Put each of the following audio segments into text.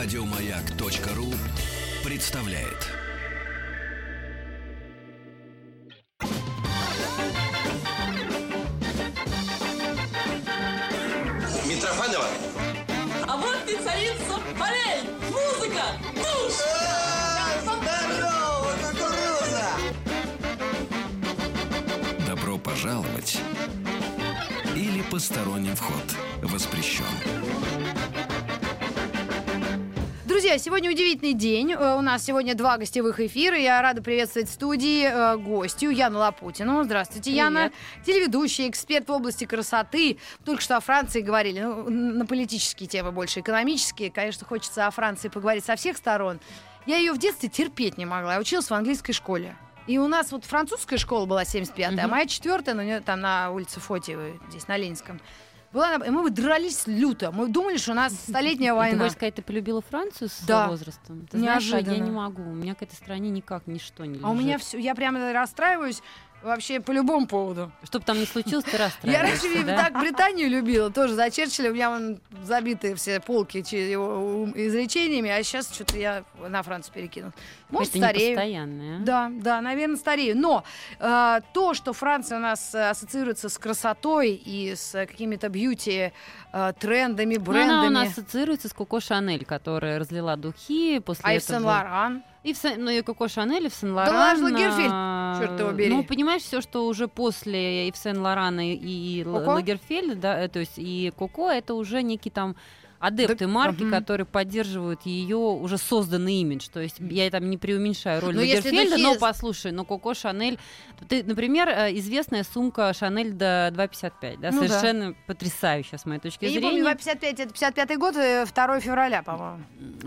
Радиомаяк.ру представляет. Митрофанова? А вот и царица полей! Музыка! Душ! Здорово, кукуруза! Добро пожаловать или посторонним вход воспрещен. Друзья, сегодня удивительный день. Э, У нас сегодня два гостевых эфира. Я рада приветствовать в студии э, гостью Яну Лапутину. Здравствуйте, Яна. Телеведущая, эксперт в области красоты. Только что о Франции говорили. Ну, на политические темы больше, экономические. Конечно, хочется о Франции поговорить со всех сторон. Я ее в детстве терпеть не могла. Я училась в английской школе. И у нас вот французская школа была 75-я, а моя четвертая, ну, не- там на улице Фотиевой, здесь на Ленинском. Была, и мы дрались люто. Мы думали, что у нас столетняя И Ты война. хочешь сказать, ты полюбила Францию с Да. возрастом? Ты знаешь, как я Неожиданно. не могу. У меня к этой стране никак ничто не А у меня лежит. все, я прямо расстраиваюсь вообще по любому поводу. Что бы там ни случилось, ты Я расстраиваешься, раньше да? так Британию любила, тоже за Черчилля, у меня вон забиты все полки его изречениями, а сейчас что-то я на Францию перекину. Может, Это не старею. постоянное. а? Да, да, наверное, старею. Но э, то, что Франция у нас э, ассоциируется с красотой и с какими-то бьюти э, трендами, Ну, брендами. она у нас ассоциируется с Коко Шанель, которая разлила духи после а и в этого. Сен-Лоран. И в ну и Коко Шанель, и в Сен-Лоран. Ларс Лагерфельд, а, чёрт его бери. Ну, понимаешь, все, что уже после и в Сен-Лорана, и, и Л- Коко? Лагерфельда, да, э, то есть и Коко, это уже некий там адепты Да, марки, мгм. которые поддерживают ее уже созданный имидж. То есть я там не преуменьшаю роль Но если Лагерфельда, духи но послушай, но Коко Шанель, ты, например, э, известная сумка Шанель до 2,55, да, Ну да. совершенно потрясающая с моей точки Я не зрения. помню, 55, это 55 год, э, 2 февраля, по-моему.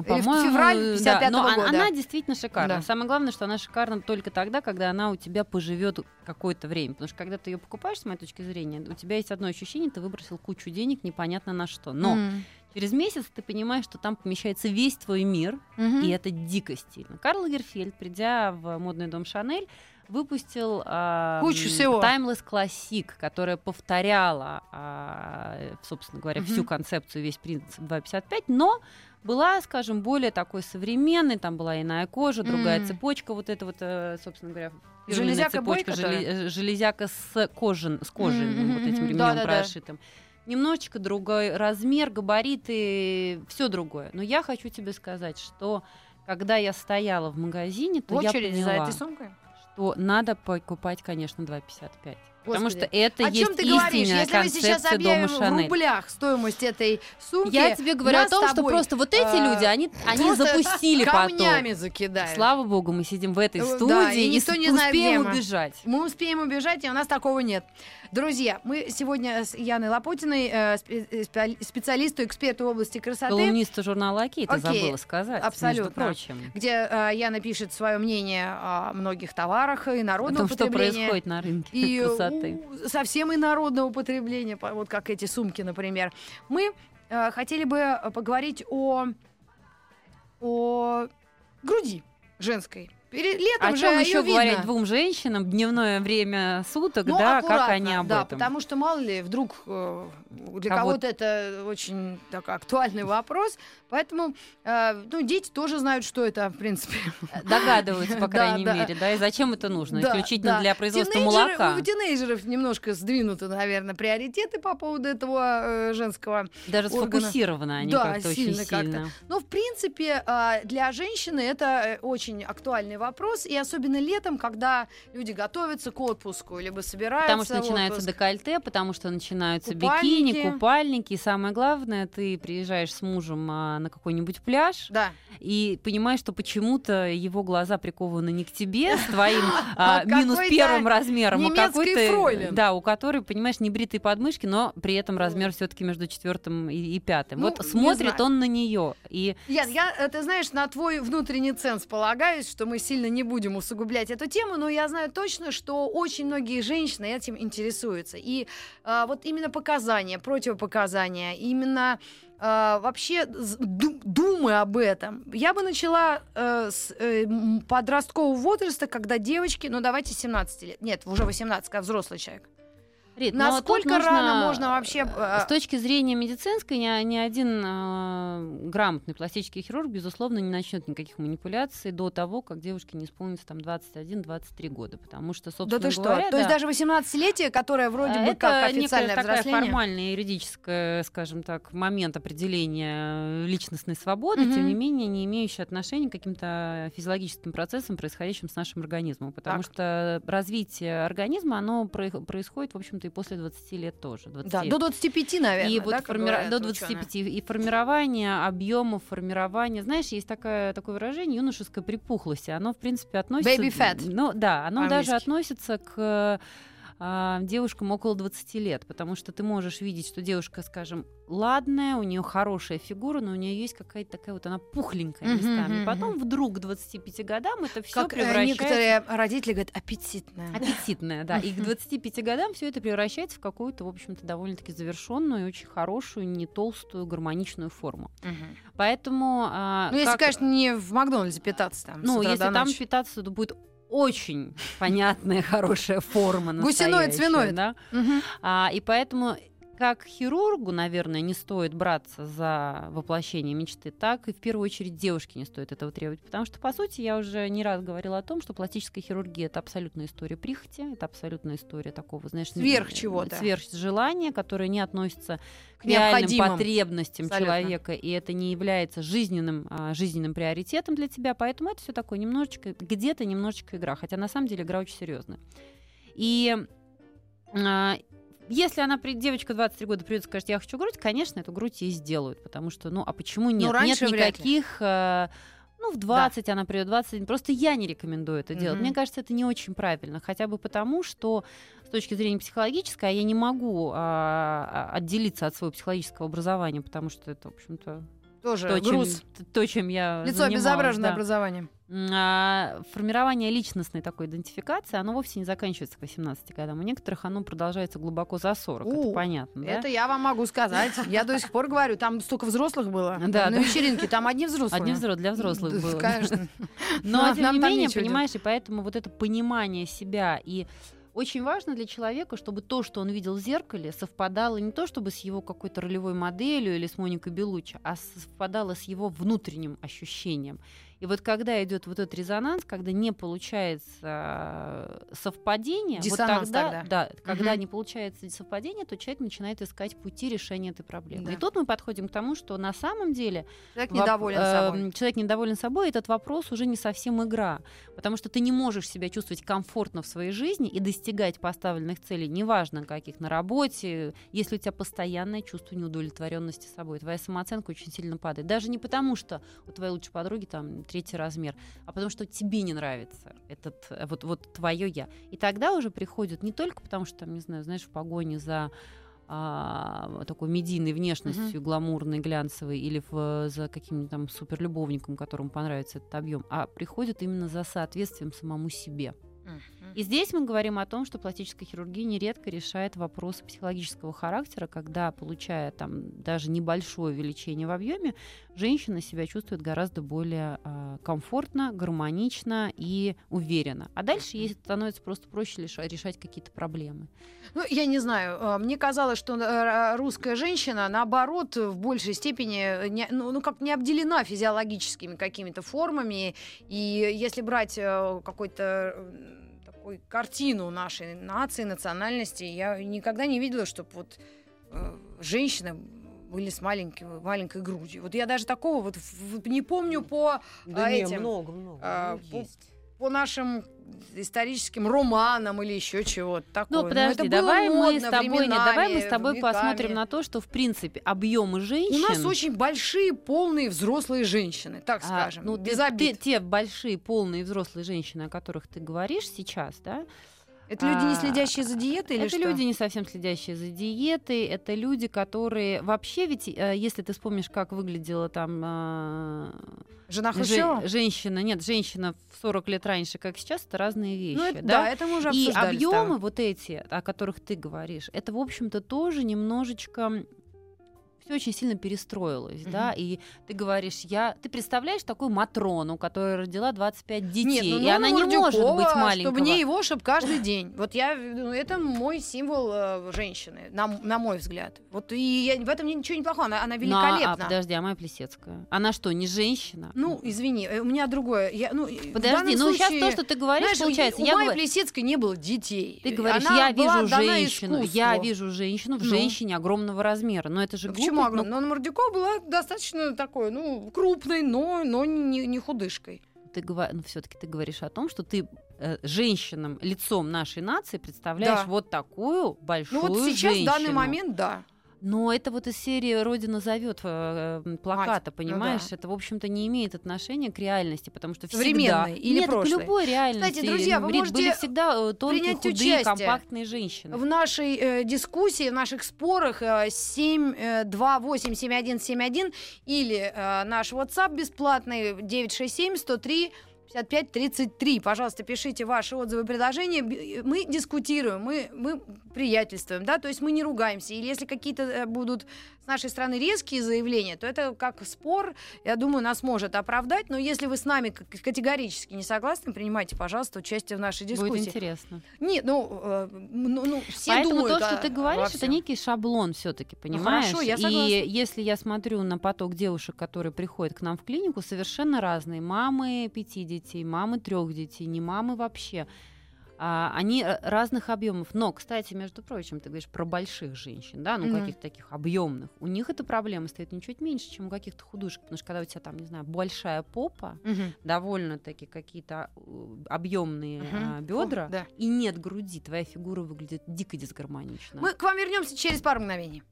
По-моему, февраль да, 55-го но она- года. Она действительно шикарна. Да. Самое главное, что она шикарна только тогда, когда она у тебя поживет какое-то время. Потому что когда ты ее покупаешь, с моей точки зрения, у тебя есть одно ощущение, ты выбросил кучу денег непонятно на что. Но М. через месяц ты понимаешь, что там помещается весь твой мир, Мгм. и это дико стильно. Карл Лагерфельд, придя в модный дом Шанель, выпустил а, Кучу всего. Timeless Classic, которая повторяла, а, собственно говоря, всю Мгм. концепцию, весь принцип 255, но была, скажем, более такой современной, там была иная кожа, другая М. цепочка, вот это вот, э, собственно говоря, Железяка Бой, цепочка, желе- э, железяка с кожей, с кожей Мгм, вот этим ремнем да-да-да. прошитым. Немножечко другой размер, габариты, все другое. Но я хочу тебе сказать, что когда я стояла в магазине, то В я очереди за поняла, этой сумкой? что надо покупать, конечно, 2,55. Потому Господи. что это О есть чем ты говоришь? истинная Если мы сейчас концепция объявим в рублях стоимость этой сумки, Я тебе говорю о том, что просто вот эти э, люди, они, они запустили поток. камнями закидают. Слава богу, мы сидим в этой Э, да, студии и и, никто с- не знает, успеем мы. убежать. Мы успеем убежать, и у нас такого нет. Друзья, мы сегодня с Яной Лопутиной, э, э, специалисту, эксперту в области красоты, Колумнисту журнала ты Окей, забыла сказать, абсолютно. между прочим. где э, Яна пишет свое мнение о многих товарах и О народного том, что происходит на рынке и красоты. У, совсем инородного потребления, по- вот как эти сумки, например. Мы э, хотели бы э, поговорить о, о груди женской. Перед летом О же чем её еще видно. говорить двум женщинам дневное время суток, Ну, да, как они об да, этом? потому что мало ли вдруг э, для Кого- кого-то это очень так, актуальный вопрос, поэтому э, ну дети тоже знают, что это в принципе. Догадываются, по Да, крайней да. мере, да, и зачем это нужно? Да, Исключительно да. для производства Тинейджеры- молока. У тинейджеров немножко сдвинуты, наверное, приоритеты по поводу этого э, женского. Даже органа. сфокусированы они Да, как-то сильно очень как-то. сильно. Но, в принципе, э, для женщины это э, очень актуальный вопрос, и особенно летом, когда люди готовятся к отпуску, либо собираются Потому что отпуск. декольте, потому что начинаются Купальники. бикини, купальники. И самое главное, ты приезжаешь с мужем а, на какой-нибудь пляж Да. и понимаешь, что почему-то его глаза прикованы не к тебе с твоим А а, минус первым размером, а какой-то, фройлен. да, у которой, понимаешь, небритые подмышки, но при этом размер все-таки между четвертым и, и пятым. Ну, вот смотрит знаю. он на нее и Ян, я, э, ты знаешь, на твой внутренний ценз полагаюсь, что мы сильно не будем усугублять эту тему, но я знаю точно, что очень многие женщины этим интересуются. И а, вот именно показания, противопоказания, именно а, вообще думы об этом. Я бы начала э, с э, подросткового возраста, когда девочки, ну давайте 17 лет, нет, уже 18, когда взрослый человек. Рит, но тут Насколько нужно, рано можно вообще... э, э, С точки зрения медицинской, ни, ни один э, грамотный пластический хирург, безусловно, не начнет никаких манипуляций до того, как девушке не исполнится там 21-23 года. Потому что, собственно Да ты что? говоря, То есть да, даже 18-летие, которое вроде а бы это как официальное такая взросление... формальная юридическая, скажем так, момент определения личностной свободы, Мгм. тем не менее, не имеющий отношения к каким-то физиологическим процессам, происходящим с нашим организмом. Потому Так. что развитие организма, оно про- происходит, в общем-то, после 20 лет тоже. 20 Да, до 25, наверное, и да, вот как формира- говорят до ученые? 25 и формирование объемов формирование знаешь есть такое такое выражение юношеская припухлость оно в принципе относится Baby fat. ну да оно даже относится к а, девушкам около 20 лет, потому что ты можешь видеть, что девушка, скажем, ладная, у нее хорошая фигура, но у нее есть какая-то такая вот она пухленькая Мгм, местами. мгм, И потом вдруг к 25 годам это все э, превращается некоторые родители говорят, аппетитная. аппетитная, да. И к 25 годам все это превращается в какую-то, в общем-то, довольно-таки завершенную, очень хорошую, не толстую, гармоничную форму. Поэтому, а, Ну, если, как- конечно, не в Макдональдсе питаться там. ну, если там ночи. питаться, то будет очень понятная, хорошая форма настоящая, свиноид. да. Мгм. А, и поэтому как хирургу, наверное, не стоит браться за воплощение мечты, так и в первую очередь девушке не стоит этого требовать. Потому что, по сути, я уже не раз говорила о том, что пластическая хирургия это абсолютная история прихоти, это абсолютная история такого, знаешь, Сверх чего-то. Сверхжелания, которое не относится к, реальным потребностям Абсолютно. человека, и это не является жизненным, а, жизненным приоритетом для тебя. Поэтому это все такое немножечко, где-то немножечко игра. Хотя на самом деле игра очень серьезная. И а, если она, девочка 23 года придет и скажет, я хочу грудь, конечно, эту грудь ей сделают, потому что, ну, а почему нет? раньше нет никаких... э, ну, в 20 она придет, 21. Просто я не рекомендую это делать. Мгм. Мне кажется, это не очень правильно. Хотя бы потому, что с точки зрения психологической, я не могу а, а, отделиться от своего психологического образования, потому что это, в общем-то, Тоже то, чем, груз. т- то, чем я Лицо обезображенное да. образованием. А, формирование личностной такой идентификации, оно вовсе не заканчивается к 18 годам. У некоторых оно продолжается глубоко за 40, это У, понятно, да? Это я вам могу сказать. Я до сих пор говорю, там столько взрослых было. Да, на да. вечеринке там одни взрослые. Одни взрослые, для взрослых Да, было. Конечно. Но, тем не менее, понимаешь, и поэтому вот это понимание себя и очень важно для человека, чтобы то, что он видел в зеркале, совпадало не то, чтобы с его какой-то ролевой моделью или с Моникой Белуччи, а совпадало с его внутренним ощущением. И вот когда идет вот этот резонанс, когда не получается э, совпадение, Диссонанс вот тогда, тогда. да, когда Мгм. не получается совпадение, то человек начинает искать пути решения этой проблемы. Да. И тут мы подходим к тому, что на самом деле Человек Воп- недоволен собой. эм, Человек недоволен собой, этот вопрос уже не совсем игра. Потому что ты не можешь себя чувствовать комфортно в своей жизни и достигать поставленных целей, неважно каких, на работе, если у тебя постоянное чувство неудовлетворенности собой. Твоя самооценка очень сильно падает. Даже не потому, что у твоей лучшей подруги там третий размер, а потому что тебе не нравится этот, э, вот, вот твое я. И тогда уже приходит не только потому, что, там, не знаю, знаешь, в погоне за а, такой медийной внешностью, гламурной, глянцевой, или в- за каким-нибудь там суперлюбовником, которому понравится этот объем, а приходит именно за соответствием самому себе. Мгм. И здесь мы говорим о том, что пластическая хирургия нередко решает вопросы психологического характера, когда, получая там даже небольшое увеличение в объеме, женщина себя чувствует гораздо более а, комфортно, гармонично и уверенно. А дальше ей становится просто проще леша- решать какие-то проблемы. Ну, я не знаю. э, Мне казалось, что э, русская женщина, наоборот, в большей степени, не- ну, ну, как не обделена физиологическими какими-то формами. И если брать э, какой-то такой картину нашей нации, национальности, я никогда не видела, чтобы вот э, женщины были с маленькой, маленькой грудью. Вот я даже такого вот не помню по, Да а, этим, много, много. а, ну, по- есть. По нашим историческим романам или еще чего-то такого. Ну, подожди, было давай мы модно с тобой, не, давай мы с тобой веками. посмотрим на то, что в принципе объемы женщин. У нас очень большие, полные взрослые женщины, так а, скажем, ну, без ты- обид. ты- те большие полные взрослые женщины, о которых ты говоришь сейчас, да, Это люди, не а, следящие за диетой или это что? люди не совсем следящие за диетой, это люди, которые вообще ведь, э, если ты вспомнишь, как выглядела там э, Жена жен- Хрущева? женщина, нет, женщина в 40 лет раньше, как сейчас, это разные вещи, Ну, это- да? да, это мы уже И объемы вот эти, о которых ты говоришь, это, в общем-то, тоже немножечко все очень сильно перестроилось, да, Мгм. и ты говоришь, я, ты представляешь такую Матрону, которая родила 25 детей, Нет, ну, и она не может быть маленького. Чтобы не его, чтобы каждый день. Вот я, ну, это мой символ э, женщины, на, на мой взгляд. Вот и я- в этом ничего неплохого, она, она Ну, а- а, великолепна. подожди, а Майя Плесецкая? Она что, не женщина? Ну, извини, э, у меня другое. Я, ну, Подожди, ну сейчас случае, то, что ты говоришь, знаешь, получается, у я говорю- Плесецкой не было детей. Ты говоришь, Она я вижу женщину, я вижу женщину в Ну. женщине огромного размера, но это же Ну, ну, огромная? Но Мордюкова была достаточно такой, ну, крупной, но, но не, не худышкой. ты говор... ну, все-таки ты говоришь о том, что ты э, женщинам, лицом нашей нации представляешь Да. вот такую большую Ну вот сейчас, в данный женщину. момент, да. Но это вот из серии «Родина зовет» э, э, плаката, ну понимаешь? да. Это, в общем-то, не имеет отношения к реальности, потому что всегда... Современной или Нет, прошлой? к любой реальности. Кстати, друзья, вы можете были всегда э, тонкие, худые, участие компактные женщины. В нашей э, дискуссии, в наших спорах э, 728-7171 или э, наш WhatsApp бесплатный 967-103 5533. Пожалуйста, пишите ваши отзывы предложения. Б- Мы дискутируем, мы, мы приятельствуем, да, то есть мы не ругаемся. Или если какие-то э, будут с нашей стороны резкие заявления, то это как спор, я думаю, нас может оправдать. Но если вы с нами категорически не согласны, принимайте, пожалуйста, участие в нашей дискуссии. Будет интересно. Нет, ну, э, ну, ну, все Поэтому думают то, что о- ты говоришь, во это некий шаблон все-таки, понимаешь? хорошо, я И согласна. если я смотрю на поток девушек, которые приходят к нам в клинику, совершенно разные. Мамы пяти детей, мамы трех детей, не мамы вообще. А, они э, разных объемов. Но, кстати, между прочим, ты говоришь про больших женщин, да, ну Мгм. каких-то таких объемных. У них эта проблема стоит ничуть меньше, чем у каких-то художек. Потому что когда у тебя там, не знаю, большая попа, Мгм. довольно-таки какие-то объемные Мгм. бедра, Фу, да. и нет груди, твоя фигура выглядит дико дисгармонично. Мы к вам вернемся через пару мгновений.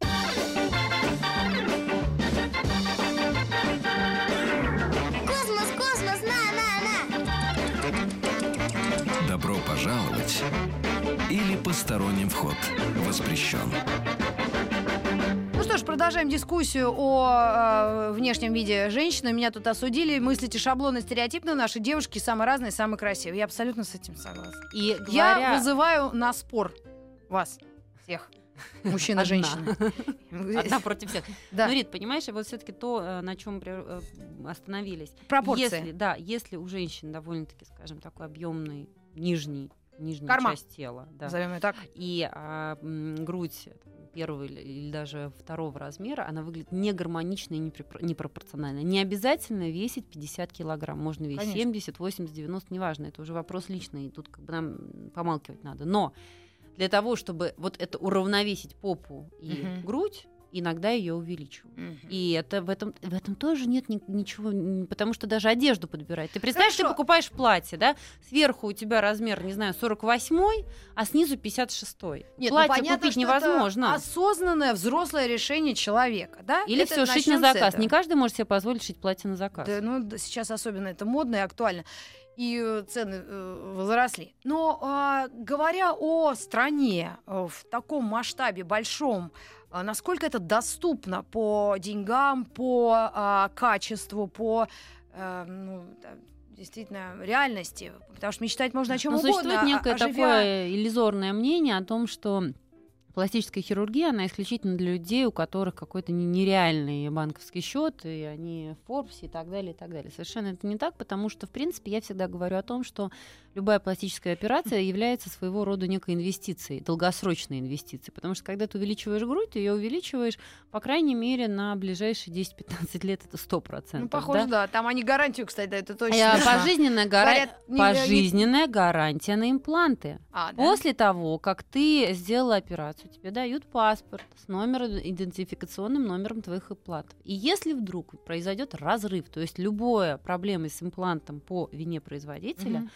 Пожаловать или посторонним вход воспрещен. Ну что ж, продолжаем дискуссию о э, внешнем виде женщины. Меня тут осудили. Мыслите шаблоны стереотипно. Наши девушки самые разные, самые красивые. Я абсолютно с этим согласна. И Я говоря- вызываю на спор вас всех. Мужчина, Одна. женщина. Одна против всех. Да, Ну, Рит, понимаешь, вот все-таки то, э, на чем остановились. пропорции. Если, да, если у женщин довольно-таки, скажем, такой объемный нижний, нижняя Карман. часть тела, да, Назовем ее так. и а, м, грудь первого или, или даже второго размера, она выглядит негармонично и непрепро- непропорционально. Не обязательно весить 50 килограмм, можно весить Конечно. 70, 80, 90, неважно, это уже вопрос личный, и тут как бы нам помалкивать надо. Но для того, чтобы вот это уравновесить попу и Мгм. грудь, иногда ее увеличивают. Мгм. И это в этом, в этом тоже нет ни- ничего, потому что даже одежду подбирать. Ты представляешь, ты Хорошо. покупаешь платье, да, сверху у тебя размер, не знаю, 48 а снизу 56 Нет, ну, Платье понятно, купить что это невозможно. осознанное взрослое решение человека, да? Или Это все шить на заказ. Не каждый может себе позволить шить платье на заказ. Да, ну, сейчас особенно это модно и актуально. И э, цены э, возросли. Но а, говоря о стране э, в таком масштабе большом, насколько это доступно по деньгам, по а, качеству, по э, ну, действительно реальности? Потому что мечтать можно о чем Но угодно. существует а- некое а живя- такое иллюзорное мнение о том, что пластическая хирургия, она исключительно для людей, у которых какой-то не- нереальный банковский счет, и они в Форбсе и так далее, и так далее. Совершенно это не так, потому что, в принципе, я всегда говорю о том, что любая пластическая операция является своего рода некой инвестицией, долгосрочной инвестицией, потому что когда ты увеличиваешь грудь, ты ее увеличиваешь, по крайней мере, на ближайшие 10-15 лет, это 100%. Ну, похоже, да? да. Там они гарантию, кстати, дают, это точно. А, смешно. Пожизненная, гара- Говорят, не- не- пожизненная гарантия на импланты. А, да? После того, как ты сделала операцию, тебе дают паспорт с номером, идентификационным номером твоих имплантов. И если вдруг произойдет разрыв, то есть любая проблема с имплантом по вине производителя, Мгм.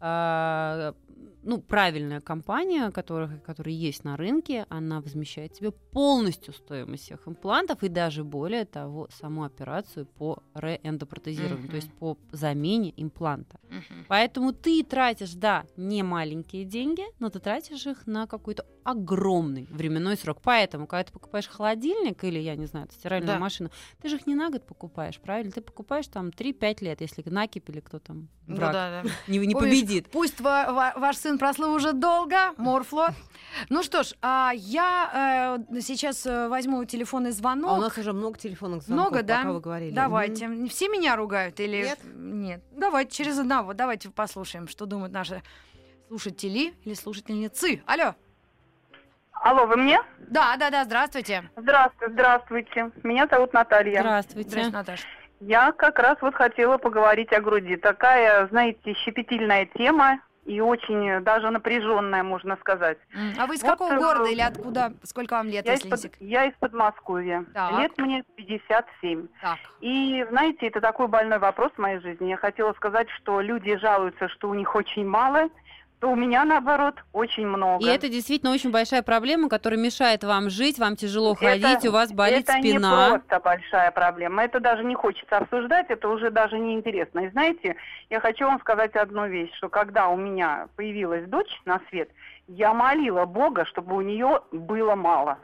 А, ну, правильная компания, которая, которая есть на рынке, она возмещает тебе полностью стоимость всех имплантов и даже более того, саму операцию по реэндопротезированию, Мгм. то есть по замене импланта. Мгм. Поэтому ты тратишь, да, не маленькие деньги, но ты тратишь их на какую-то огромный временной срок. Поэтому, когда ты покупаешь холодильник или, я не знаю, стиральную Да. машину, ты же их не на год покупаешь, правильно? Ты покупаешь там 3-5 лет, если накипь или кто там Ну враг да, да. не, не Помнишь, победит. Пусть ва- ва- ваш сын прослыл уже долго, Морфло. Ну что ж, а я э, сейчас э, возьму телефонный звонок. А у нас уже много телефонных звонков, Много, да? пока вы говорили. Давайте. Все меня ругают или Нет. Нет. Давайте через одного. Давайте послушаем, что думают наши слушатели или слушательницы. Алло. Алло, вы мне? Да, да, да. Здравствуйте. Здравствуйте, здравствуйте. Меня зовут Наталья. Здравствуйте. Здравствуйте, Наташа. Я как раз вот хотела поговорить о груди. Такая, знаете, щепетильная тема и очень даже напряженная, можно сказать. А вы из Вот, какого э, города или откуда? Сколько вам лет, Я если из, под, я из Подмосковья. Так. Лет мне 57. Так. И, знаете, это такой больной вопрос в моей жизни. Я хотела сказать, что люди жалуются, что у них очень мало, у меня, наоборот, очень много. И это действительно очень большая проблема, которая мешает вам жить, вам тяжело Это- ходить, у вас болит это спина. не просто большая проблема. Это даже не хочется обсуждать, это уже даже не интересно. И знаете, я хочу вам сказать одну вещь, что когда у меня появилась дочь на свет, я молила Бога, чтобы у нее было мало.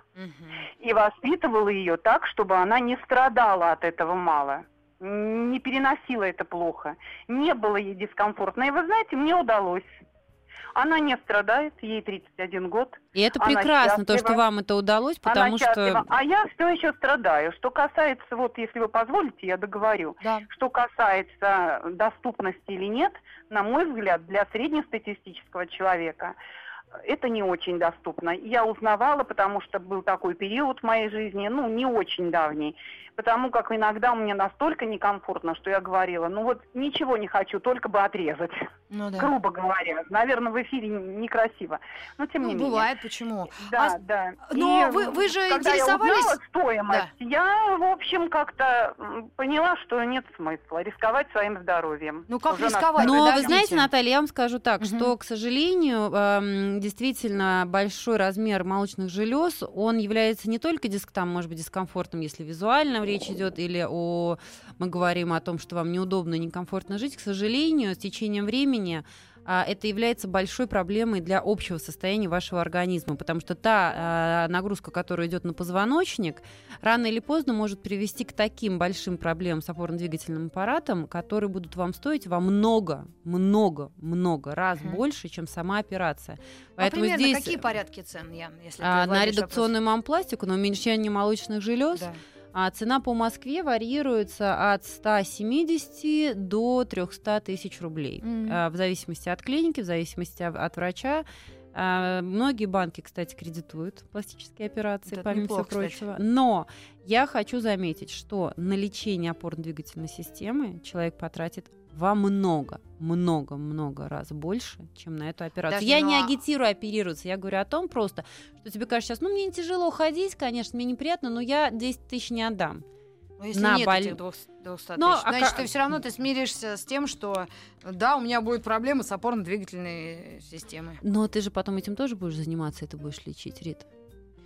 И воспитывала ее так, чтобы она не страдала от этого мало. Не переносила это плохо. Не было ей дискомфортно. И вы знаете, мне удалось. Она не страдает, ей 31 год. И это прекрасно, то, что вам это удалось, потому что... А я все еще страдаю. Что касается, вот если вы позволите, я договорю. Да. Что касается доступности или нет, на мой взгляд, для среднестатистического человека это не очень доступно. Я узнавала, потому что был такой период в моей жизни, ну, не очень давний. Потому как иногда мне настолько некомфортно, что я говорила, ну вот ничего не хочу, только бы отрезать. Ну да. Грубо говоря. Наверное, в эфире некрасиво. Но тем Ну, не менее. бывает, почему? Да, А да. но И, вы- вы же когда интересовались- Я узнала стоимость, я, в общем, как-то поняла, что нет смысла рисковать своим здоровьем. Ну, как Уже рисковать? Но вы Подождите. знаете, Наталья, я вам скажу так, Мгм. что, к сожалению, эм, действительно большой размер молочных желез, он является не только диск, там, может быть, дискомфортным, если визуально речь идет, или о, мы говорим о том, что вам неудобно и некомфортно жить. К сожалению, с течением времени а, это является большой проблемой для общего состояния вашего организма, потому что та а, нагрузка, которая идет на позвоночник, рано или поздно может привести к таким большим проблемам с опорно-двигательным аппаратом, которые будут вам стоить во много, много, много раз Мгм. больше, чем сама операция. А Поэтому примерно здесь какие порядки цен, Ян, если а, на владеешь редукционную мампластику, на уменьшение молочных желез, вопросом? А цена по Москве варьируется от 170 до 300 тысяч рублей, а, в зависимости от клиники, в зависимости от- врача. А, Многие банки, кстати, кредитуют пластические операции, Это помимо всего неплохо, кстати. прочего. Но я хочу заметить, что на лечение опорно-двигательной системы человек потратит во много, много, много раз больше, чем на эту операцию. Подожди, я ну не а- агитирую оперироваться, я говорю о том просто, что тебе кажется сейчас, ну мне тяжело ходить, конечно, мне неприятно, но я 10 тысяч не отдам. Ну, если на нет боль- этих двух- 200 Но, тысяч, а значит, ка- ты все равно ты смиришься с тем, что да, у меня будут проблемы с опорно-двигательной системой. Но ты же потом этим тоже будешь заниматься, и ты будешь лечить, Рит.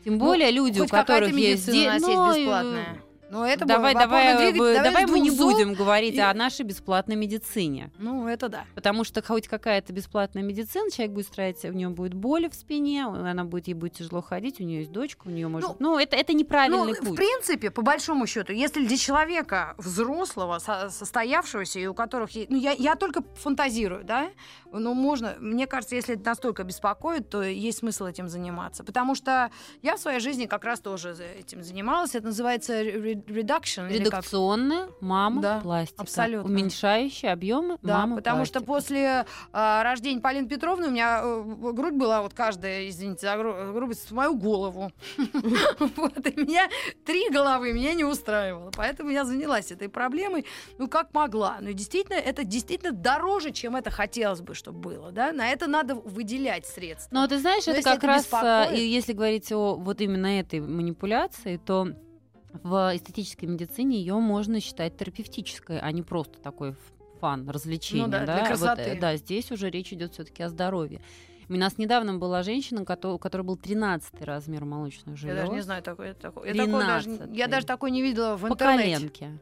Тем более люди, Ну, Хоть у которых есть... медицина у нас де- ну, есть бесплатная. Но это давай, было в давай, опорно-двигатель- бы- давай давай мы не зол. будем говорить и- о нашей бесплатной медицине. Ну, это да. Потому что хоть какая-то бесплатная медицина, человек будет страдать, у него будет боль в спине, она будет, ей будет тяжело ходить, у нее есть дочка, у нее может... Ну, это, это неправильный Ну, в путь. принципе, по большому счету, если для человека взрослого, со- состоявшегося, и у которых есть... Ну, я, я только фантазирую, да? Ну, можно... Мне кажется, если это настолько беспокоит, то есть смысл этим заниматься. Потому что я в своей жизни как раз тоже этим занималась. Это называется reduction. Редукционная мама Да, пластика. абсолютно. Уменьшающая объемы Да, мама потому что после а, рождения Полины Петровны у меня э, грудь была вот каждая, извините за гру- грубость, мою голову. Вот, и меня три головы меня не устраивало. Поэтому я занялась этой проблемой, ну, как могла. Но действительно, это действительно дороже, чем это хотелось бы, чтобы было, да? На это надо выделять средства. Но ты знаешь, это как раз, а, если говорить о вот именно этой манипуляции, то в эстетической медицине ее можно считать терапевтической, а не просто такой фан, развлечение. Ну да, для Вот, красоты. э, да, здесь уже речь идет все-таки о здоровье. У нас недавно была женщина, у которой был 13 размер молочных Я желез. даже не знаю такое. такое. Я, такое даже, я 13-й. даже такое не видела в по интернете. коленке.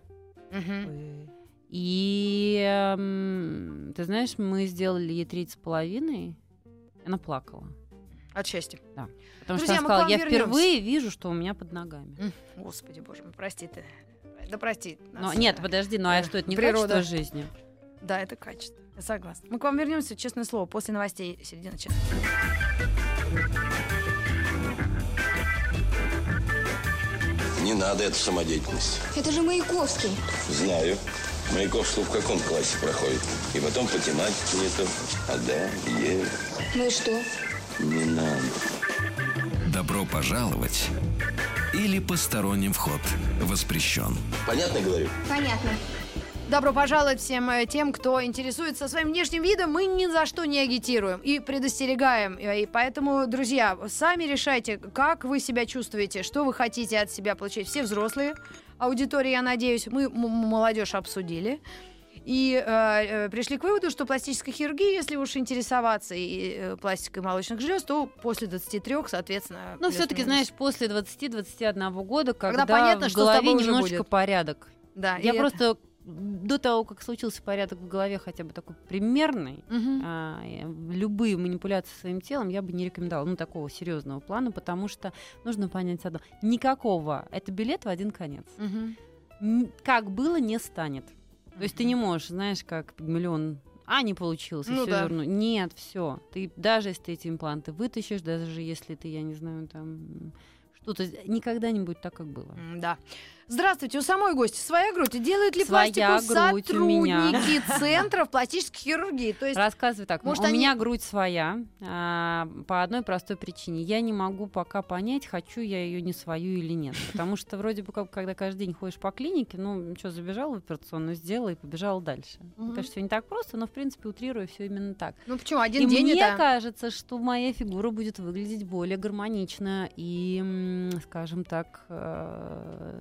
Ой. И эм, ты знаешь, мы сделали ей 30 с половиной, она плакала. От счастья. Потому Друзья, что она сказала, я вернемся. впервые вижу, что у меня под ногами. Господи, боже мой, прости ты. Да прости. Но, нас, нет, э, подожди, ну а что, это не природа. качество жизни? Да, это качество. Я согласна. Мы к вам вернемся, честное слово, после новостей середины часа. Не надо эту самодеятельность. Это же Маяковский. Знаю. Маяковский в каком классе проходит? И потом по тематике не то. А да, е, Ну и что? Не надо. Добро пожаловать или посторонним вход воспрещен. Понятно говорю? Понятно. Добро пожаловать всем э, тем, кто интересуется своим внешним видом. Мы ни за что не агитируем и предостерегаем. Э, И поэтому, друзья, сами решайте, как вы себя чувствуете, что вы хотите от себя получить. Все взрослые аудитории, я надеюсь, мы м- молодежь обсудили. И э, э, пришли к выводу, что пластическая хирургия, если уж интересоваться и э, пластикой молочных желез, то после 23, соответственно... Ну, все-таки, знаешь, после 20-21 года, когда, понятно, в что голове уже немножечко будет. порядок. Да, и Я это- просто до того, как случился порядок в голове хотя бы такой примерный, Мгм. а, любые манипуляции своим телом я бы не рекомендовала, ну, такого серьезного плана, потому что нужно понять одно. Никакого. Это билет в один конец. Н- Как было, не станет. То есть ты не можешь, знаешь, как миллион а, не получилось, Ну всё да. верну». Нет, все. Ты даже если ты эти импланты вытащишь, даже если ты, я не знаю, там что-то никогда не будет так, как было. Да. Здравствуйте, у самой гости своя грудь. И Делают ли Своя пластику грудь сотрудники центров пластической хирургии? То есть, Рассказывай так. может, у они- меня грудь своя а, по одной простой причине. Я не могу пока понять, хочу я ее не свою или нет. Потому что вроде бы, как, когда каждый день ходишь по клинике, ну, что, забежал в операционную, сделал и побежал дальше. Мгм. Конечно, все не так просто, но, в принципе, утрирую все именно так. ну почему, один и день мне это... кажется, что моя фигура будет выглядеть более гармонично и, скажем так, э,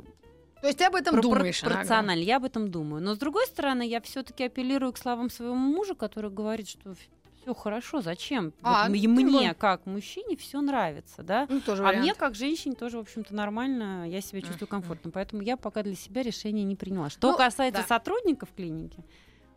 То есть ты об этом пропор- думаешь пропорционально. Я об этом думаю. Но с другой стороны, я все-таки апеллирую к словам своего мужа, который говорит, что все хорошо, зачем? А, Вот ну, мне, вот- как мужчине, все нравится, да? Ну, тоже А вариант. мне, как женщине, тоже, в общем-то, нормально, я себя чувствую комфортно. Поэтому я пока для себя решение не приняла. Что Ну, касается да. сотрудников клиники,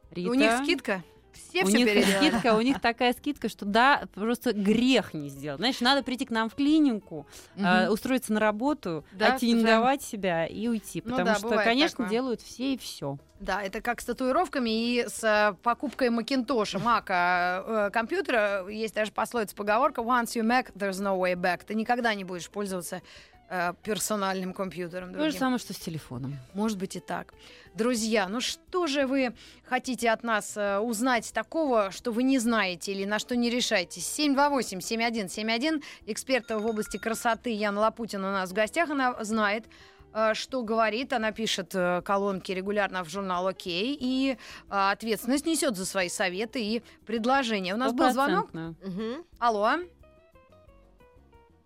Рита, У них скидка? Все у все них переделали. скидка, у них такая скидка, что да, просто грех не сделать. Знаешь, надо прийти к нам в клинику, Мгм. устроиться на работу, Да, оттюнинговать себя и уйти. Ну Потому да, что, конечно, такое. делают все и все. Да, это как с татуировками и с э, покупкой Макинтоша, Мака э, компьютера. Есть даже пословица, поговорка «Once you Mac, there's no way back». Ты никогда не будешь пользоваться э, персональным компьютером. То же другим. самое, что с телефоном. Может быть и так. Друзья, ну что же вы хотите от нас э, узнать такого, что вы не знаете или на что не решаетесь? 728-7171. Эксперта в области красоты Яна Лапутина у нас в гостях. Она знает, э, что говорит. Она пишет колонки регулярно в журнал «Окей». И ответственность несет за свои советы и предложения. У нас был звонок. Мгм. Алло.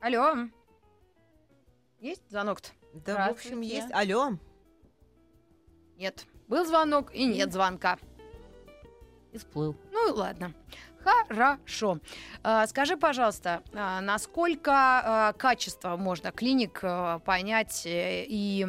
Алло. Есть звонок-то? Да, в общем, есть. Алло. Нет. Был звонок и нет звонка. И всплыл. Ну и ладно. Хорошо. А, скажи, пожалуйста, а, насколько а, качество можно клиник понять э, и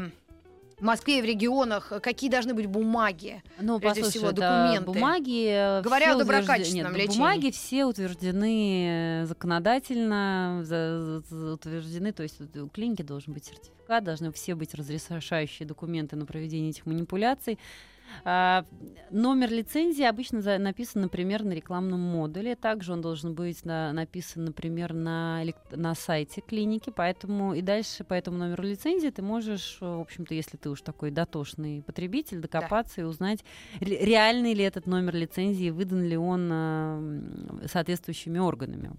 в Москве и в регионах, э, какие должны быть бумаги? Ну, Прежде послушай, всего, документы. Бумаги э, Говоря о утвержд- доброкачественном Нет, лечении. Бумаги все утверждены э, законодательно, за- за- утверждены, то есть у клиники должен быть сертификат, должны все быть разрешающие документы на проведение этих манипуляций. А, номер лицензии обычно за- написан, например, на рекламном модуле. Также он должен быть на- написан, например, на, на сайте клиники. Поэтому и дальше по этому номеру лицензии ты можешь, э, в общем-то, если ты уж такой дотошный потребитель, докопаться и узнать, ре- реальный ли этот номер лицензии, выдан ли он а, соответствующими органами.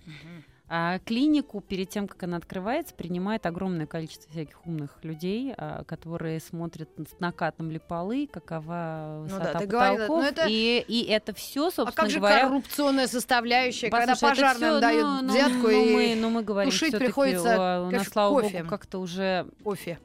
А клинику перед тем, как она открывается, принимает огромное количество всяких умных людей, а, которые смотрят с накатом ли полы, какова Ну высота да, ты говорила, потолков. но это- и, и это все, собственно а как же говоря, коррупционная составляющая, когда Послушай, это пожарным всё, дают ну, ну, взятку ну, и мы, ну, мы говорим, тушить приходится, а, у нас, слава кофе. богу, как-то уже кофе.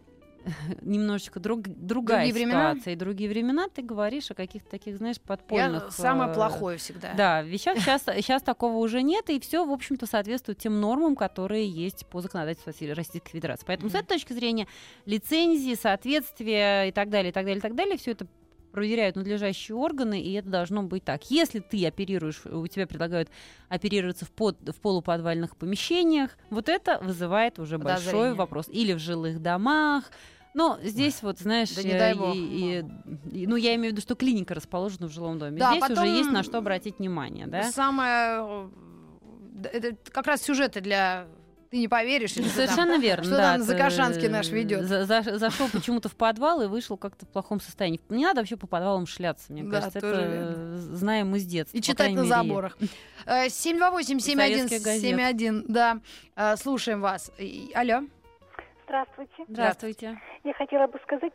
немножечко друг, другая Другие времена? ситуация. И другие времена ты говоришь о каких-то таких, знаешь, Я подпольных... самое э, плохое всегда. Да, вещах сейчас, сейчас такого уже нет, и все, в общем-то, соответствует тем нормам, которые есть по законодательству Российской Федерации. Поэтому с Мгм. этой точки зрения лицензии, соответствия и так далее, и так далее, и так далее, все это проверяют надлежащие органы, и это должно быть так. Если ты оперируешь, у тебя предлагают оперироваться в, под, в полуподвальных помещениях, вот это вызывает уже большой вопрос. Или в жилых домах. Но здесь вот, знаешь, Да не э, дай бог. и- и- и- ну я имею в виду, что клиника расположена в жилом доме. Да, здесь потом- уже есть на что обратить внимание, да? Самое... э, да, Это как раз сюжеты для... Ты не поверишь. или что там. Совершенно верно. что да, там Закашанский наш э, ведет. за- за- зашел почему-то в подвал и вышел как-то в плохом состоянии. Не надо вообще по подвалам шляться, мне Да, кажется. Это верно. э, знаем мы с детства. И читать на мере, заборах. Э, 728-7171, да. Э, Слушаем вас. Алло. Здравствуйте. Здравствуйте. Я хотела бы сказать,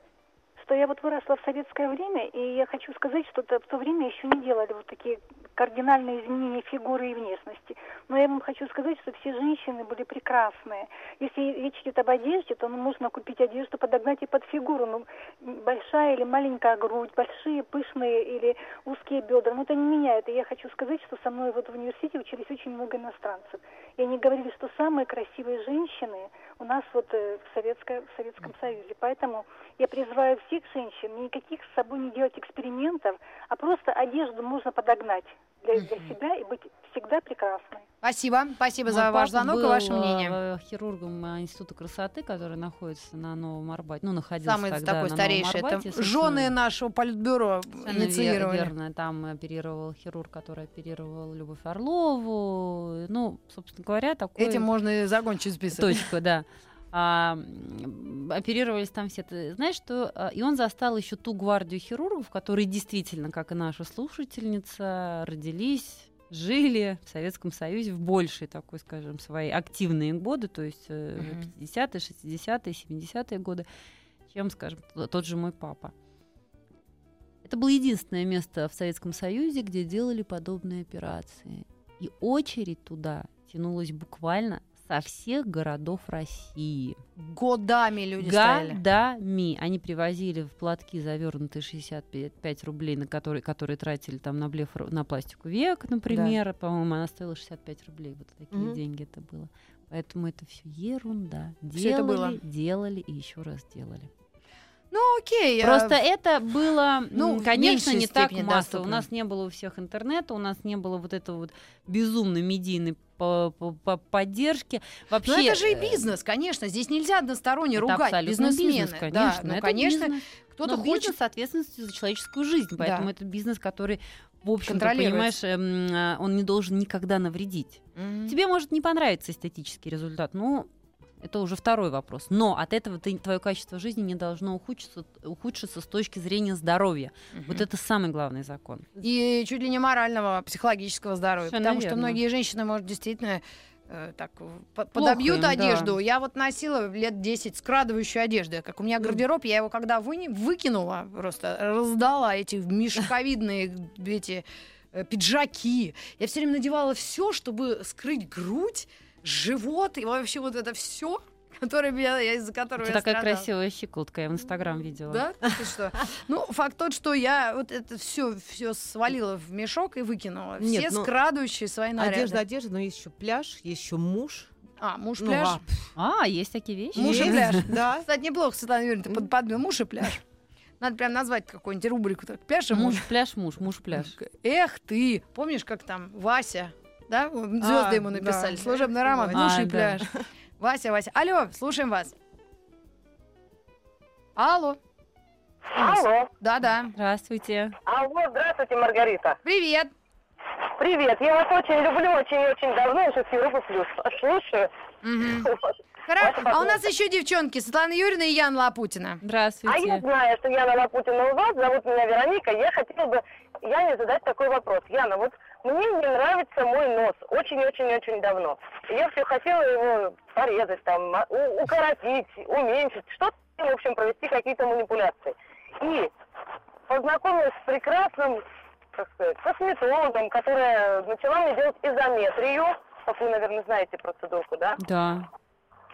что я вот выросла в советское время, и я хочу сказать, что то- в то время еще не делали вот такие кардинальные изменения фигуры и внешности. Но я вам хочу сказать, что все женщины были прекрасные. Если речь идет об одежде, то ну, можно купить одежду, подогнать и под фигуру. Ну, большая или маленькая грудь, большие, пышные или узкие бедра. Но это не меняет. И я хочу сказать, что со мной вот в университете учились очень много иностранцев. И они говорили, что самые красивые женщины у нас вот э, в, Советско- в Советском Союзе. Поэтому я призываю всех женщин никаких с собой не делать экспериментов, а просто одежду можно подогнать для, для себя и быть всегда прекрасной. Спасибо. Спасибо Мой за ваш звонок и был, ваше мнение. э, хирургом Института красоты, который находится на Новом Арбате. Ну, находился Самый тогда такой на старейший. Новом Это Арбате. жены нашего политбюро Совершенно вер- инициировали. Верно, там оперировал хирург, который оперировал Любовь Орлову. Ну, собственно говоря, такой... Этим можно и закончить список. Точка, да. А, оперировались там все. Ты знаешь, что... а, И он застал еще ту гвардию хирургов, которые действительно, как и наша слушательница, родились жили в Советском Союзе в большей такой, скажем, свои активные годы, то есть Мгм. 50-е, 60-е, 70-е годы, чем, скажем, тот же мой папа. Это было единственное место в Советском Союзе, где делали подобные операции. И очередь туда тянулась буквально со всех городов России. Годами люди стояли. Годами. Они привозили в платки завернутые 65 рублей, на которые, которые тратили там на, блеф, на пластику век, например. По-моему, она стоила 65 рублей. Вот такие Мгм. деньги это было. Поэтому это все ерунда. Всё это Делали, было. делали и еще раз делали. Ну, окей. э, Просто это было, ну, конечно, не так массово. доступно. У нас не было у всех интернета, у нас не было вот этого вот безумно медийной по- по- по- поддержки. Вообще, Ну, это же и э, бизнес, конечно. Здесь нельзя односторонне это ругать бизнесмены. бизнес, Да, конечно. ну, это конечно, бизнес. кто-то Но хочет... бизнес с ответственностью за человеческую жизнь. Поэтому Да. это бизнес, который, в общем Контролируется. понимаешь, эм, а, он не должен никогда навредить. Мгм. Тебе может не понравиться эстетический результат, ну, это уже второй вопрос. Но от этого ты, твое качество жизни не должно ухудшиться, ухудшиться с точки зрения здоровья. Вот Мгм. это самый главный закон. И чуть ли не морального, психологического здоровья. Совершенно потому что верно. многие женщины, может, действительно э, так э, по- Плохо подобьют им, да. одежду. Я вот носила лет 10 скрадывающую одежду. Как у меня гардероб, я его когда выни- выкинула, просто раздала эти мешковидные эти э, пиджаки. Я все время надевала все, чтобы скрыть грудь, живот и вообще вот это все, которое меня, я- из-за которого Это я такая страдала. красивая щиколотка, я в Инстаграм видела. Да? Ты что? Ну, факт тот, что я вот это все, все свалила в мешок и выкинула. Нет, Все ну, скрадывающие свои наряды. Одежда, одежда, но есть еще пляж, есть еще муж. А, муж Ну, пляж. а, А, есть такие вещи? Муж и пляж. Да. Кстати, неплохо, Светлана Юрьевна, ты под- подбил. Муж и пляж. Надо прям назвать какую-нибудь рубрику. Так, пляж и муж. Муж, пляж, муж, муж, пляж. Эх ты! Помнишь, как там Вася, да? Звезды А, ему написали. да. Служебный роман. А, и да. пляж. Вася, Вася. Алло, слушаем вас. Алло. Алло. Да-да. Здравствуйте. Алло, здравствуйте, Маргарита. Привет. Привет, я вас очень люблю, очень-очень давно, уже с Европы Плюс слушаю. Вот. Хорошо. А у нас еще девчонки. Светлана Юрьевна и Яна Лапутина. А я Здравствуйте. знаю, что Яна Лапутина у вас, зовут меня Вероника, я хотела бы Яне задать такой вопрос. Яна, вот мне не нравится мой нос очень-очень-очень давно. И Я все хотела его порезать, там, а- укоротить, уменьшить, что-то, в общем, провести какие-то манипуляции. И познакомилась с прекрасным, как сказать, косметологом, которая начала мне делать изометрию, как вы, наверное, знаете процедурку, да? Да.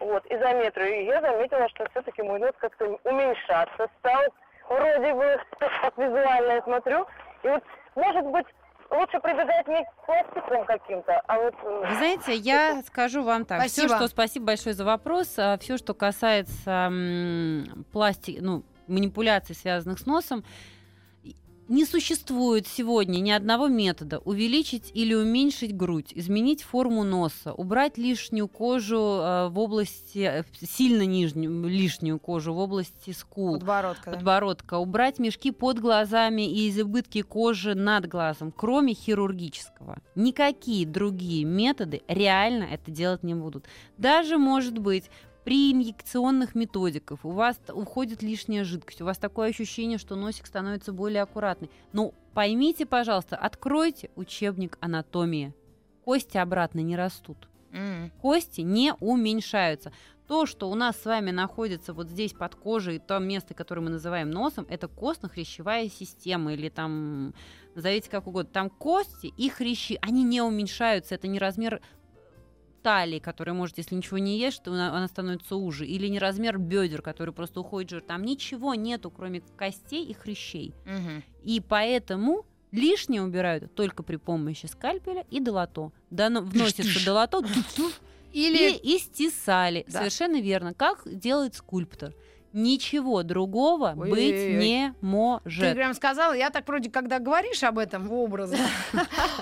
Вот, изометрию. И я заметила, что все-таки мой нос как-то уменьшаться стал. Вроде бы, как визуально я смотрю. И вот, может быть, лучше прибегать не к пластикам каким-то, а вот... э, Вы знаете, я скажу вам так. Все, Спасибо. что спасибо большое за вопрос. Все, что касается пластики, ну, манипуляций, связанных с носом, Не существует сегодня ни одного метода увеличить или уменьшить грудь, изменить форму носа, убрать лишнюю кожу э, в области, э, сильно нижнюю, лишнюю кожу в области скул, Подбородка. да. подбородка, убрать мешки под глазами и избытки кожи над глазом, кроме хирургического. Никакие другие методы реально это делать не будут. Даже, может быть, при инъекционных методиках у вас уходит лишняя жидкость, у вас такое ощущение, что носик становится более аккуратный. Но поймите, пожалуйста, откройте учебник анатомии. Кости обратно не растут кости не уменьшаются. То, что у нас с вами находится вот здесь под кожей, то место, которое мы называем носом, это костно-хрящевая система или там, назовите как угодно, там кости и хрящи, они не уменьшаются, это не размер талии, который может, если ничего не ешь, то она, она становится уже, или не размер бедер, который просто уходит жир, там ничего нету, кроме костей и хрящей. Мгм. И поэтому лишнее убирают только при помощи скальпеля и долото. Дано, вносится долото Или и истесали. Да. Совершенно верно. Как делает скульптор. Ничего другого Ой-ой-ой. быть не Ты может. прям сказала, я так вроде, когда говоришь об этом образно.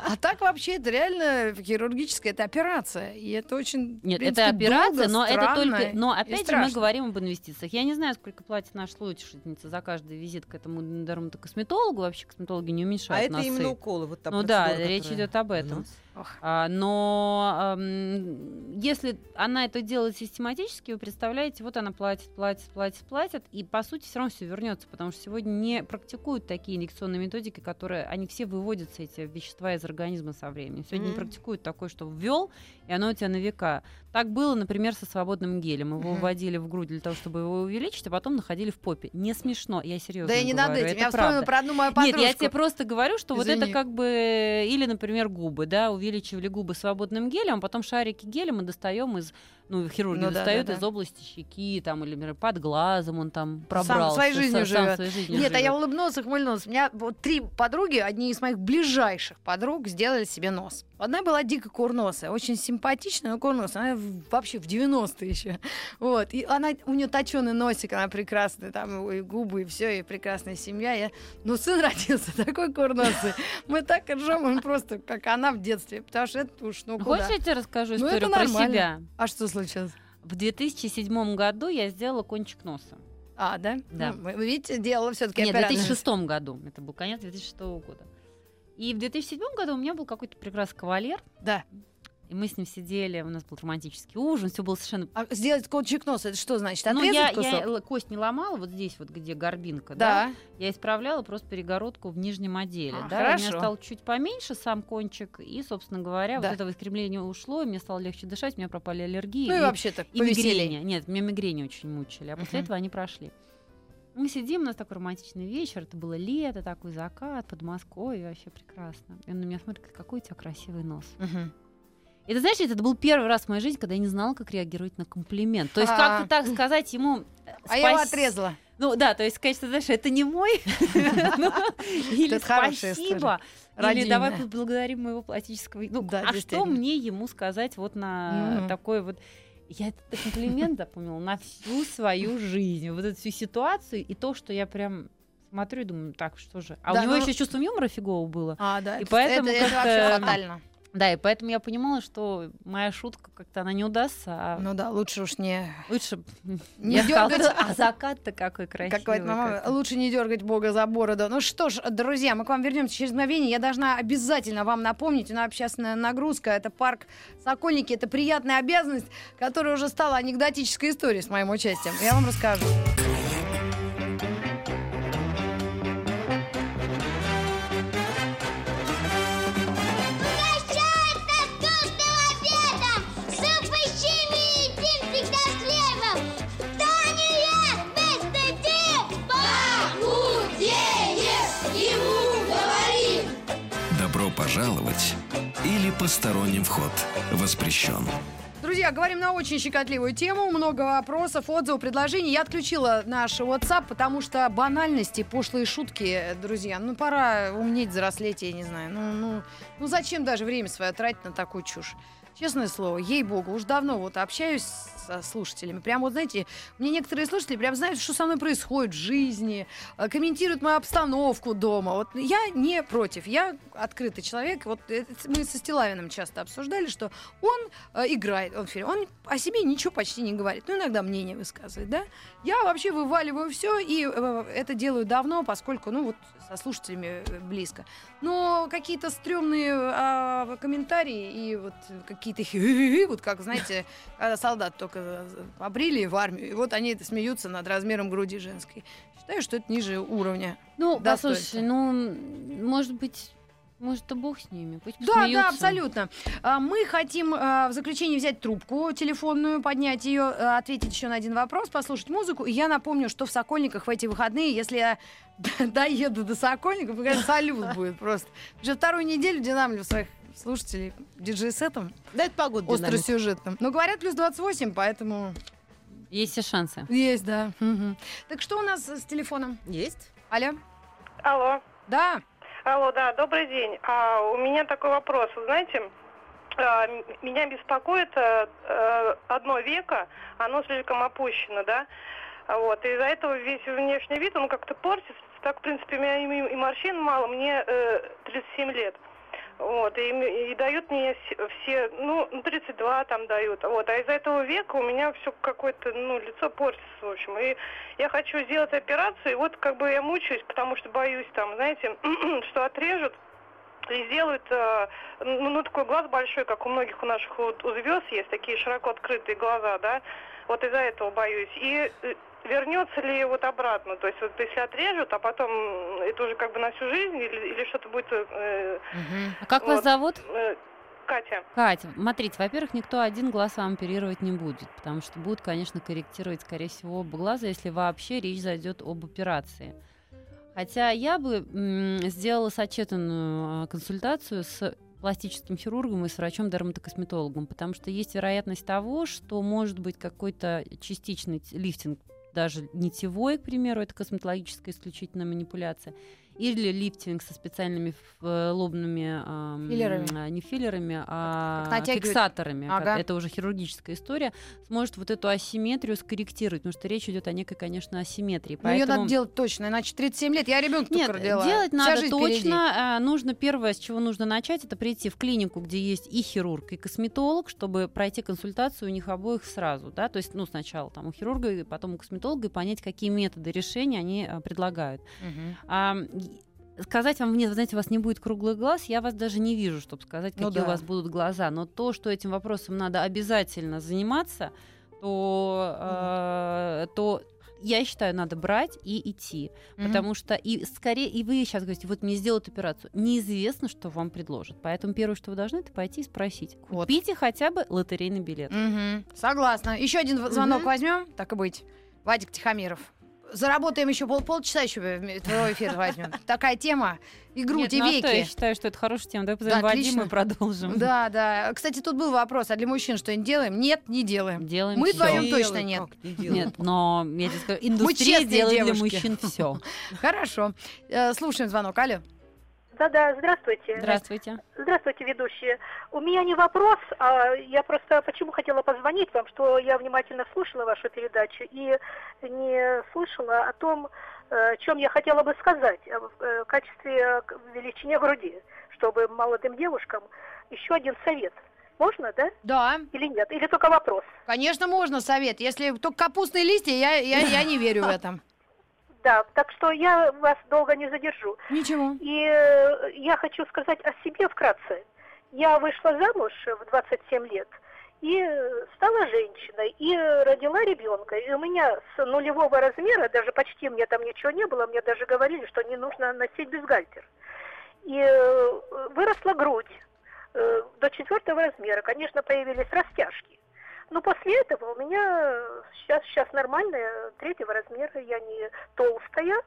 А так вообще это реально хирургическая, это операция. И это очень, в Нет, это операция, но это только. Но опять же мы говорим об инвестициях. Я не знаю, сколько платит наш слушательница за каждый визит к этому дерматокосметологу. Вообще косметологи не А уменьшают это носы. именно уколы. Вот та Ну да, речь идет об в этом. А, но ам, если она это делает систематически, вы представляете, вот она платит, платит, платит, платит, и по сути все равно все вернется, потому что сегодня не практикуют такие инъекционные методики, которые они все выводятся эти вещества из организма со временем. Сегодня не Мгм. практикуют такое, что ввел и оно у тебя на века. Так было, например, со свободным гелем. Его Мгм. вводили в грудь для того, чтобы его увеличить, а потом находили в попе. Не смешно, я серьезно Да и не над говорю, этим. это Я вспомнила правда. про одну мою Нет, подружку. я тебе просто говорю, что вот это Извини. как бы... Или, например, губы, да, увеличивали губы свободным гелем, а потом шарики геля мы достаем из... Ну, хирурги Ну да, достают да, да. из области щеки, там, или, например, под глазом он там Сам пробрался. своей жизнью сам живет. своей жизнью Нет, а я живет. улыбнулась, ухмыльнулась. У меня вот три подруги, одни из моих ближайших подруг, сделали себе нос. Одна была дико курносая, очень симпатичная, но курносая. Она вообще в 90-е еще. Вот. И она, у нее точеный носик, она прекрасная, там и губы, и все, и прекрасная семья. Я... Ну, сын родился такой курносый. Мы так ржем, он просто как она в детстве, потому что это уж, ну, куда. Хочешь, я тебе расскажу Ну, историю про нормально. себя? А что случилось? В 2007 году я сделала кончик носа. А, да? Да. Ну, вы видите, делала все-таки Нет, в операцию. 2006 году. Это был конец 2006 года. И в 2007 году у меня был какой-то прекрасный кавалер, Да. И мы с ним сидели, у нас был романтический ужин, все было совершенно А сделать кончик носа, это что значит? Ну, я, кусок? я л- кость не ломала, вот здесь вот, где горбинка, да, Да. я исправляла просто перегородку в нижнем отделе, А, да, у меня хорошо. стал чуть поменьше сам кончик, и, собственно говоря, Да. вот это искривление ушло, и мне стало легче дышать, у меня пропали аллергии. Ну и и- вообще так и повеселее. мигрени. Нет, меня мигрени очень мучили, а после Мгм. этого они прошли. Мы сидим, у нас такой романтичный вечер, это было лето, такой закат, Подмосковье, вообще прекрасно. И он на меня смотрит, какой у тебя красивый нос. Мгм. И ты знаешь, это был первый раз в моей жизни, когда я не знала, как реагировать на комплимент. То есть как-то так сказать ему... э, А я его отрезала. Ну да, то есть что, знаешь, это не мой. Ну, Или спасибо. Или давай поблагодарим моего пластического... Ну, а что мне ему сказать вот на такой вот... Я этот комплимент запомнила на всю свою жизнь. Вот эту всю ситуацию и то, что я прям смотрю и думаю, так, что же. А Да, у него ну- еще чувство юмора фигово было. А, да. И это- поэтому это, это вообще фатально. Да, и поэтому я понимала, что моя шутка как-то она не удастся, а Ну да, лучше уж не... лучше... Не дёргать. а закат-то какой красивый. Какой-то мама, как-то. лучше не дергать Бога за бороду. Ну что ж, друзья, мы к вам вернемся через мгновение. Я должна обязательно вам напомнить, у нас общественная нагрузка, это парк Сокольники, это приятная обязанность, которая уже стала анекдотической историей с моим участием. Я вам расскажу. Пожаловать или посторонним вход воспрещен. Друзья, говорим на очень щекотливую тему. Много вопросов, отзывов, предложений. Я отключила наш WhatsApp, потому что банальности, пошлые шутки, друзья, ну пора умнеть, взрослеть, я не знаю. Ну, ну, ну зачем даже время свое тратить на такую чушь? Честное слово, ей-богу, уж давно вот общаюсь со слушателями. Прям вот, знаете, мне некоторые слушатели прям знают, что со мной происходит в жизни, э, комментируют мою обстановку дома. Вот я не против, я открытый человек. Вот это мы со Стилавиным часто обсуждали, что он э, играет, он, он о себе ничего почти не говорит. Ну, иногда мнение высказывает, да. Я вообще вываливаю все, и э, это делаю давно, поскольку, ну, вот со слушателями э, близко. Но какие-то стрёмные а, комментарии и вот какие-то вот как, знаете, когда солдат только э, обрили в армию, и вот они смеются над размером груди женской. Считаю, что это ниже уровня. Ну, послушай, ну, может быть, может, и бог с ними. Пусть Да, да, абсолютно. А, Мы хотим а, в заключении взять трубку телефонную, поднять ее, а, ответить еще на один вопрос, послушать музыку. И я напомню, что в Сокольниках в эти выходные, если я доеду до Сокольников, салют будет просто. Уже вторую неделю динамлю своих слушателей диджей-сетом Да, это погода остросюжетным. Но говорят, плюс 28, поэтому Есть все шансы. есть, да. Мгм. Так что у нас с телефоном? Есть. Алло? Алло. Да. Алло, да, добрый день. А, у меня такой вопрос. Вы знаете, а, меня беспокоит э, э, одно веко, оно слишком опущено, да? Вот, и из-за этого весь внешний вид, он как-то портится. Так, в принципе, у меня и, и морщин мало, мне э, 37 лет. Вот, и, и дают мне все, ну, ну, 32 там дают. Вот, а из-за этого века у меня все какое-то, ну, лицо портится, в общем. И я хочу сделать операцию, и вот как бы я мучаюсь, потому что боюсь там, знаете, что отрежут и сделают, э, ну, ну, такой глаз большой, как у многих у наших вот, у звезд есть, такие широко открытые глаза, да, вот из-за этого боюсь. И э, вернется ли вот обратно, то есть вот если отрежут, а потом это уже как бы на всю жизнь или, или что-то будет... э, А как вас вот, зовут? э, Катя. Катя, смотрите, во-первых, никто один глаз вам оперировать не будет, потому что будут, конечно, корректировать, скорее всего, оба глаза, если вообще речь зайдет об операции. Хотя я бы сделала сочетанную а, консультацию с пластическим хирургом и с врачом-дерматокосметологом, потому что есть вероятность того, что может быть какой-то частичный лифтинг, даже нитевой, к примеру, это косметологическая исключительно манипуляция, или лифтинг со специальными э, лобными ам, Филлерами. а, не филлерами, а Как фиксаторами. как- Ага. Это уже хирургическая история. Сможет вот эту асимметрию скорректировать, потому что речь идет о некой, конечно, асимметрии. Но ее Поэтому- надо делать точно, иначе 37 лет. Я ребенка нет, только родила. делать Вся надо точно. впереди. А, Нужно первое, с чего нужно начать, это прийти в клинику, где есть и хирург, и косметолог, чтобы пройти консультацию у них обоих сразу, да, то есть, ну, сначала там у хирурга, и потом у косметолога, и понять, какие методы решения они а, предлагают. А, и- Сказать вам, нет, вы знаете, у вас не будет круглых глаз, я вас даже не вижу, чтобы сказать, Ну какие да. у вас будут глаза. Но то, что этим вопросом надо обязательно заниматься, то, э, то я считаю, надо брать и идти. Мгм. Потому что и скорее, и вы сейчас говорите, вот мне сделают операцию. Неизвестно, что вам предложат. Поэтому первое, что вы должны, это пойти и спросить. Вот. Купите хотя бы лотерейный билет. Мгм. Согласна. Еще один звонок возьмем, так и быть. Вадик Тихомиров. Заработаем еще пол, полчаса еще твой эфир возьмем. Такая тема. И грудь, Нет, и ну а что, я веки. считаю, что это хорошая тема. Давай позовем Да, Вадима и продолжим. Да, да. Кстати, тут был вопрос, а для мужчин что-нибудь делаем? Нет, не делаем. Делаем Мы вдвоем точно нет. как не. Нет, но я тебе скажу, индустрия делает для мужчин все. Хорошо. Э, Слушаем звонок. Алло. Да-да, здравствуйте. Здравствуйте. Здравствуйте, ведущие. У меня не вопрос, а я просто почему хотела позвонить вам, что я внимательно слушала вашу передачу и не слышала о том, э, о чем я хотела бы сказать э, в э, качестве э, к- величине груди, чтобы молодым девушкам еще один совет. Можно, да? Да, Или нет? Или только вопрос? конечно, можно совет. Если только капустные листья, я, я, я не верю в этом. Да, так что я вас долго не задержу. Ничего. И э, я хочу сказать о себе вкратце. Я вышла замуж в 27 лет и э, стала женщиной, и родила ребенка. И у меня с нулевого размера, даже почти мне там ничего не было, мне даже говорили, что не нужно носить бюстгальтер. И э, выросла грудь э, до четвертого размера. Конечно, появились растяжки. Но после этого у меня сейчас, сейчас нормальная, третьего размера, я не толстая,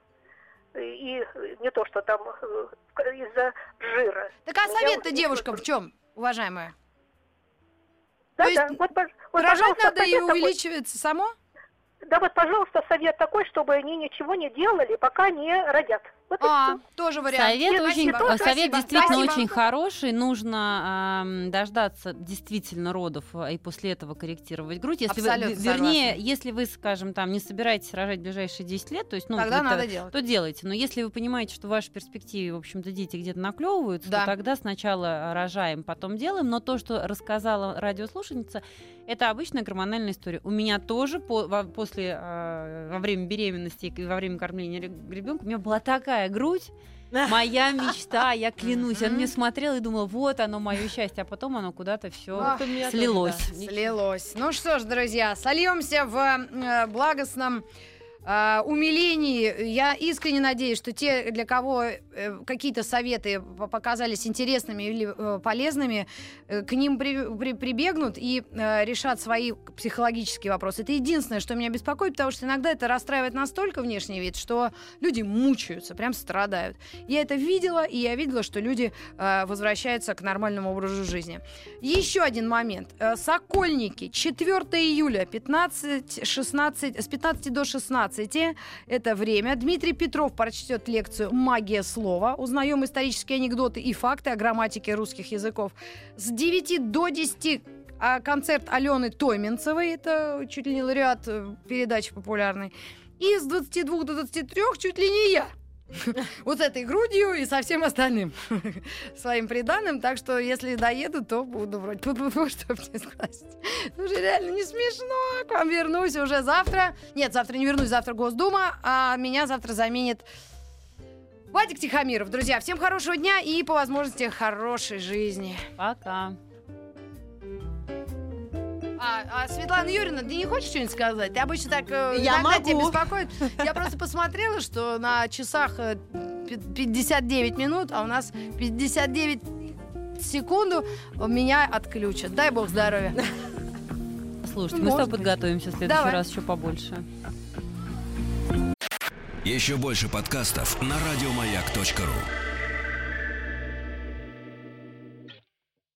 и не то, что там э, из-за жира. Так а совет-то девушкам в чем, уважаемая? Да, то да, есть вот, вот, Рожать пожалуйста, надо и совет такой. увеличивается само? Да вот, пожалуйста, совет такой, чтобы они ничего не делали, пока не родят. Вот А, тоже вариант. Совет, Нет, очень, спасибо. э, совет Спасибо. действительно Спасибо. очень хороший. Нужно ам, дождаться действительно родов а, и после этого корректировать грудь. Если вы, Абсолютно в- вернее, согласна. если вы, скажем, там не собираетесь рожать в ближайшие 10 лет, то есть, ну, Тогда надо делать. то делайте. Но если вы понимаете, что в вашей перспективе, в общем-то, дети где-то наклевываются, Да. то тогда сначала рожаем, потом делаем. Но то, что рассказала радиослушательница, это обычная гормональная история. У меня тоже по- во- после, а, во время беременности и во время кормления ребенка у меня была такая грудь, Моя мечта, я клянусь. Он мне смотрел и думал, вот оно мое счастье, а потом оно куда-то все слилось. Слилось. Ну что ж, друзья, сольемся в э, благостном э, умилении. Я искренне надеюсь, что те, для кого э, какие-то советы по- показались интересными или э, полезными, э, к ним при- при- прибегнут и решат свои психологические вопросы. Это единственное, что меня беспокоит, потому что иногда это расстраивает настолько внешний вид, что люди мучаются, прям страдают. Я это видела, и я видела, что люди возвращаются к нормальному образу жизни. Еще один момент. Сокольники. 4 июля 15-16, с 15 до 16. Это время. Дмитрий Петров прочтет лекцию «Магия слова». Узнаем исторические анекдоты и факты о грамматике русских языков. С 9 до 10 а, концерт Алены Тойменцевой. Это чуть ли не лауреат э, передачи популярной. И с 22 до 23 чуть ли не я. Вот этой грудью и со всем остальным своим приданным. Так что, если доеду, то буду вроде тьфу-тьфу-тьфу, чтоб не сказать. Ну, Уже реально не смешно. К вам вернусь уже завтра. Нет, завтра не вернусь, завтра Госдума, а меня завтра заменит Вадик Тихомиров. Друзья, всем хорошего дня и, по возможности, хорошей жизни. Пока. А, а Светлана Юрьевна, ты не хочешь что-нибудь сказать? Ты обычно так э, Я иногда тебя могу. беспокоит. Я просто посмотрела, что на часах э, пи- 59 минут, а у нас 59 секунду меня отключат. Дай бог здоровья. Слушайте, мы с тобой подготовимся в следующий Давай. раз еще побольше. Еще больше подкастов на радиомаяк.ру.